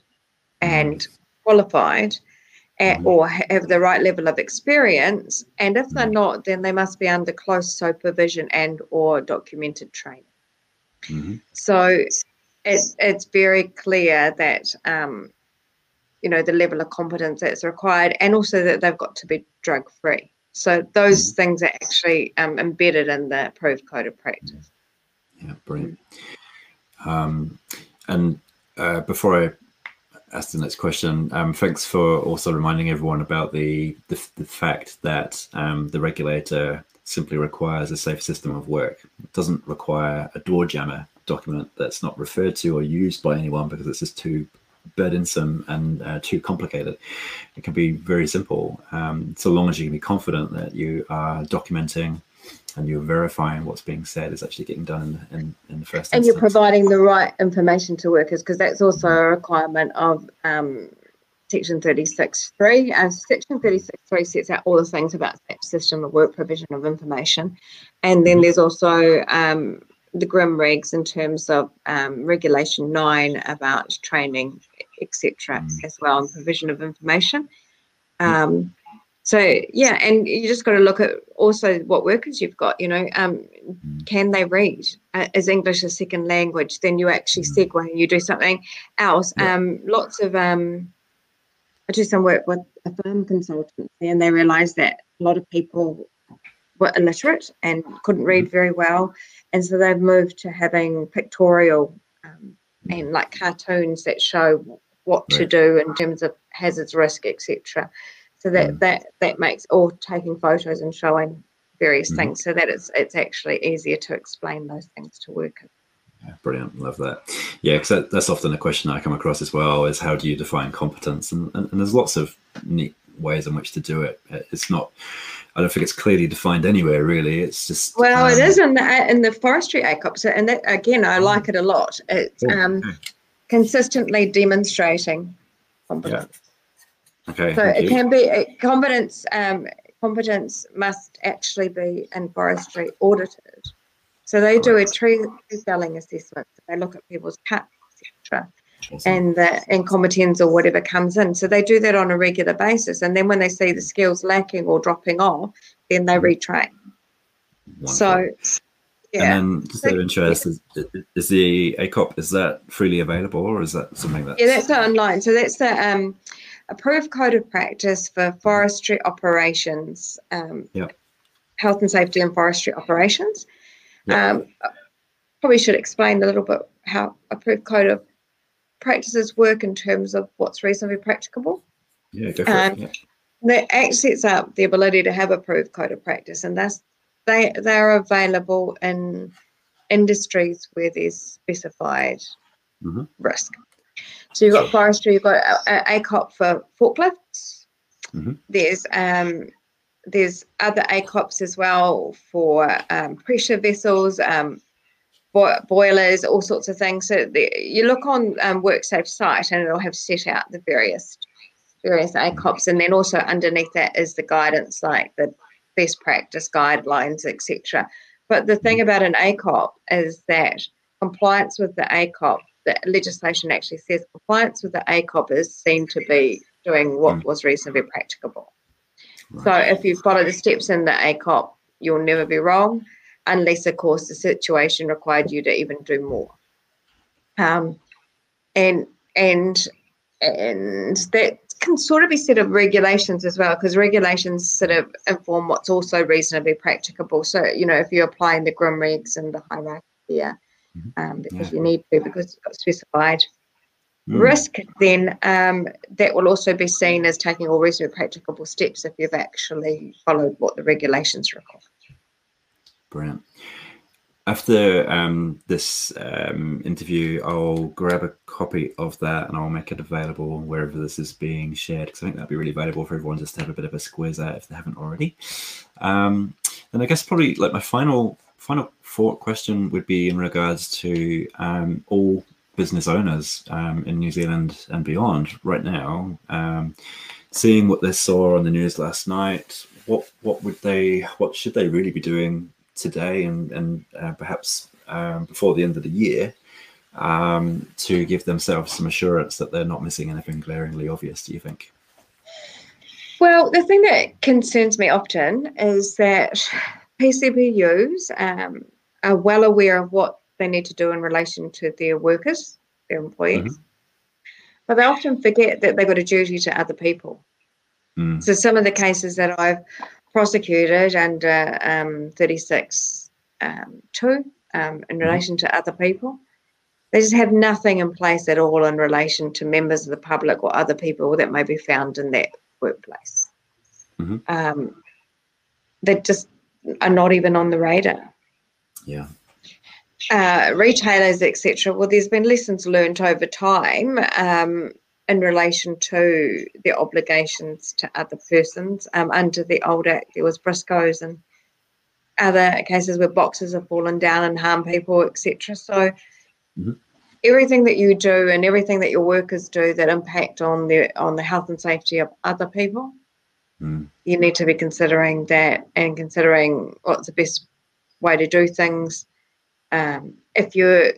and qualified and, or have the right level of experience and if they're not then they must be under close supervision and or documented training. Mm-hmm. so it, it's very clear that um, you know the level of competence that's required and also that they've got to be drug free so those mm-hmm. things are actually um, embedded in the approved code of practice. Yeah brilliant. Um, and uh, before I ask the next question, um, thanks for also reminding everyone about the the, the fact that um, the regulator simply requires a safe system of work. It doesn't require a door jammer document that's not referred to or used by anyone because it's just too burdensome and uh, too complicated. It can be very simple, um, so long as you can be confident that you are documenting and you're verifying what's being said is actually getting done in, in, in the first and instance. you're providing the right information to workers because that's also a requirement of um, section 36.3 and section 36.3 sets out all the things about that system of work provision of information. And then there's also um, the GRIM regs in terms of um, regulation 9 about training etc mm. as well and provision of information. Um, so yeah and you just got to look at also what workers you've got you know um, mm. can they read uh, is english a second language then you actually mm. segue and you do something else yeah. um, lots of um, i do some work with a firm consultancy and they realized that a lot of people were illiterate and couldn't read mm. very well and so they've moved to having pictorial um, and like cartoons that show what right. to do in terms of hazards, risk, etc. So that mm. that that makes or taking photos and showing various mm. things, so that it's it's actually easier to explain those things to workers. Yeah, brilliant, love that. Yeah, because that, that's often a question I come across as well: is how do you define competence? And, and, and there's lots of neat ways in which to do it. It's not. I don't think it's clearly defined anywhere. Really, it's just. Well, um, it is in the in the forestry ACOP, and that, again, I like it a lot. It's um, consistently demonstrating competence. Yeah. Okay. So it you. can be competence. Um, competence must actually be in forestry audited. So they do a tree felling assessment. They look at people's cuts, etc and the incompetence or whatever comes in. So they do that on a regular basis. And then when they see the skills lacking or dropping off, then they retrain. Wonderful. So yeah. And then just out of interest, is, is the ACOP, is that freely available or is that something that? Yeah, that's online. So that's the um, approved code of practice for forestry operations, um, yeah. health and safety and forestry operations. Yeah. Um, probably should explain a little bit how approved code of practices work in terms of what's reasonably practicable. Yeah, go for um. Yeah. That Act sets up the ability to have approved code of practice, and that's they they are available in industries where there's specified mm-hmm. risk. So you've got forestry, you've got ACOP for forklifts. Mm-hmm. There's um, there's other ACOPs as well for um, pressure vessels, um, bo- boilers, all sorts of things. So the, you look on um, WorkSafe site and it'll have set out the various various ACOPs, and then also underneath that is the guidance like the best practice guidelines, etc. But the thing about an ACOP is that compliance with the ACOP, the legislation actually says compliance with the ACOP is seen to be doing what mm. was reasonably practicable. Right. So if you follow the steps in the ACOP, you'll never be wrong unless, of course, the situation required you to even do more. Um, and and and that can sort of be set of regulations as well, because regulations sort of inform what's also reasonably practicable. So you know, if you're applying the GRIM regs and the hierarchy there, mm-hmm. Um, because yeah. you need to, because it's got specified mm. risk, then um, that will also be seen as taking all reasonable practicable steps if you've actually followed what the regulations require. Brilliant. After um, this um, interview, I'll grab a copy of that and I'll make it available wherever this is being shared because I think that'd be really valuable for everyone just to have a bit of a squeeze at if they haven't already. Um, and I guess probably like my final final thought question would be in regards to um, all business owners um, in New Zealand and beyond right now. Um, seeing what they saw on the news last night, what what would they what should they really be doing today and, and uh, perhaps um, before the end of the year um, to give themselves some assurance that they're not missing anything glaringly obvious, do you think? Well, the thing that concerns me often is that PCBUs um, are well aware of what they need to do in relation to their workers, their employees, mm-hmm. but they often forget that they've got a duty to other people. Mm. So some of the cases that I've prosecuted under um, 36 um, 2 um, in mm-hmm. relation to other people. They just have nothing in place at all in relation to members of the public or other people that may be found in that workplace. Mm-hmm. Um, they just are not even on the radar. Yeah. Uh, retailers, etc. Well, there's been lessons learned over time um, in relation to the obligations to other persons. Um, under the old Act, there was Briscoes and other cases where boxes have fallen down and harm people, etc. So mm-hmm. everything that you do and everything that your workers do that impact on the on the health and safety of other people, mm. you need to be considering that and considering what's the best way to do things. Um, if you're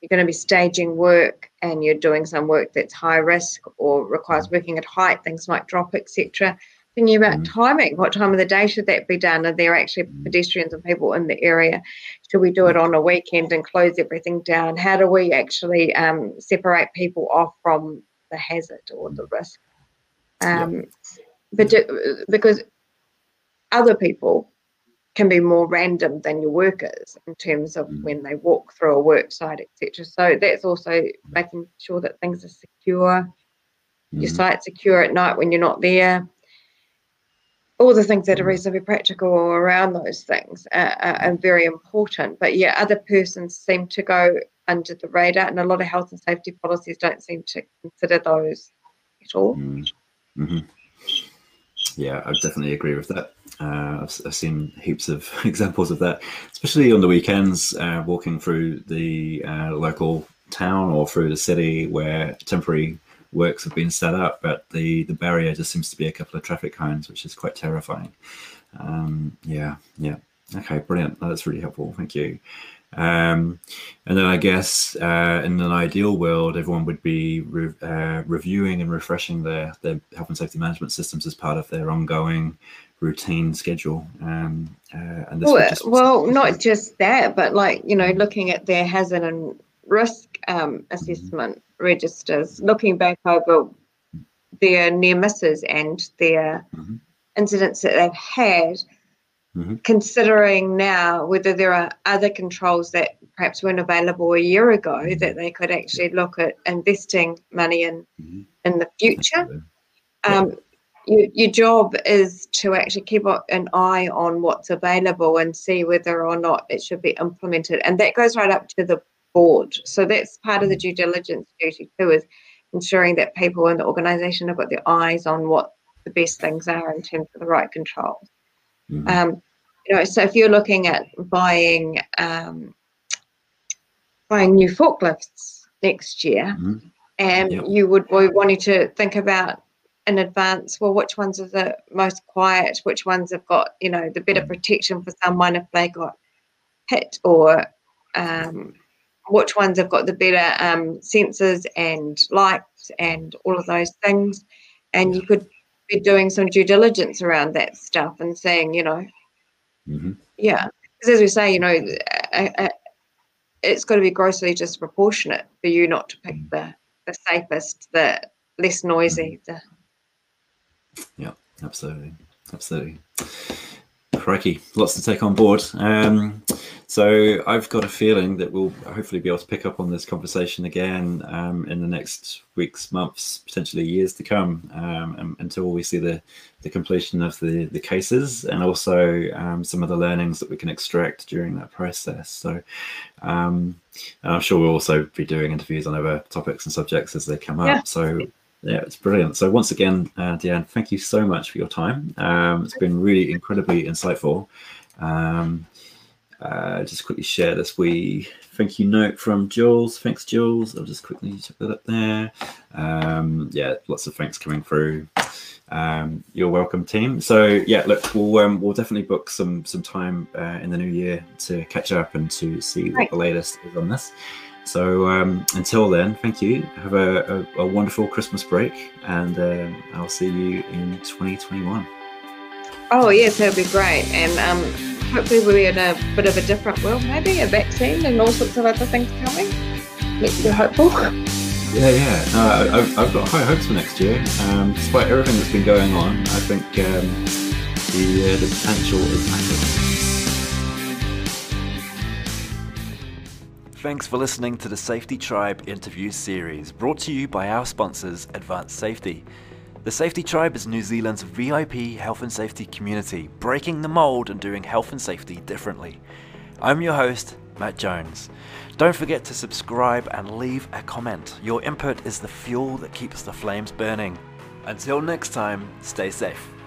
you're going to be staging work and you're doing some work that's high risk or requires mm. working at height, things might drop, etc. Thinking about mm. timing, what time of the day should that be done? Are there actually mm. pedestrians and people in the area? Should we do it mm. on a weekend and close everything down? How do we actually um, separate people off from the hazard or the risk? Um, but because other people can be more random than your workers in terms of mm. when they walk through a work site, etc. So that's also making sure that things are secure. your site secure at night when you're not there. All the things that are reasonably practical around those things are, are, are very important. But yeah, other persons seem to go under the radar, and a lot of health and safety policies don't seem to consider those at all. Mm-hmm. Yeah, I definitely agree with that. Uh, I've, I've, seen heaps of examples of that, especially on the weekends, uh, walking through the uh, local town or through the city where temporary works have been set up, but the, the barrier just seems to be a couple of traffic cones, which is quite terrifying. Um, yeah, yeah. Okay, brilliant. That's really helpful. Thank you. Um, and then I guess uh, in an ideal world, everyone would be re- uh, reviewing and refreshing their, their health and safety management systems as part of their ongoing routine schedule. Um, uh, and well, just... well, not just that, but like, you know, looking at their hazard and risk um, assessment mm-hmm. registers, looking back over their near misses and their mm-hmm. incidents that they've had Mm-hmm. Considering now whether there are other controls that perhaps weren't available a year ago mm-hmm. that they could actually look at investing money in mm-hmm. in the future. Um, your, your job is to actually keep an eye on what's available and see whether or not it should be implemented. And that goes right up to the board. So that's part of the mm-hmm. due diligence duty too, is ensuring that people in the organisation have got their eyes on what the best things are in terms of the right controls. Mm-hmm. Um, you know, so if you're looking at buying um, buying new forklifts next year, mm-hmm. and yep. you would be wanting to think about in advance, well, which ones are the most quiet, which ones have got, you know, the better mm-hmm. protection for someone if they got hit, or um, which ones have got the better um, sensors and lights and all of those things. And you could be doing some due diligence around that stuff and saying, you know, mm-hmm. yeah, because as we say, you know, it's got to be grossly disproportionate for you not to pick the the safest, the less noisy. Mm. The... Yeah, absolutely, absolutely. Crikey, lots to take on board. Um, so I've got a feeling that we'll hopefully be able to pick up on this conversation again um, in the next weeks, months, potentially years to come, um, until we see the, the completion of the, the cases and also um, some of the learnings that we can extract during that process. So um, I'm sure we'll also be doing interviews on other topics and subjects as they come yeah. up. So yeah, it's brilliant. So once again, uh, Deanne, thank you so much for your time. Um, it's been really incredibly insightful. Um, uh, just quickly share this We thank you note from Jules. Thanks, Jules. I'll just quickly check that up there. Um, yeah, lots of thanks coming through. Um, you're welcome, team. So yeah, look, we'll um, we'll definitely book some some time uh, in the new year to catch up and to see what the latest is on this. So um, until then, thank you. Have a, a, a wonderful Christmas break, and um, I'll see you in 2021. Oh yes, that'd be great. And um, hopefully we'll be in a bit of a different world, maybe a vaccine and all sorts of other things coming. Makes you hopeful. Yeah, yeah. No, I've, I've got high hopes for next year. Um, despite everything that's been going on, I think um, the uh, the potential is massive. Thanks for listening to the Safety Tribe interview series, brought to you by our sponsors, Advanced Safety. The Safety Tribe is New Zealand's VIP health and safety community, breaking the mold and doing health and safety differently. I'm your host, Matt Jones. Don't forget to subscribe and leave a comment. Your input is the fuel that keeps the flames burning. Until next time, stay safe.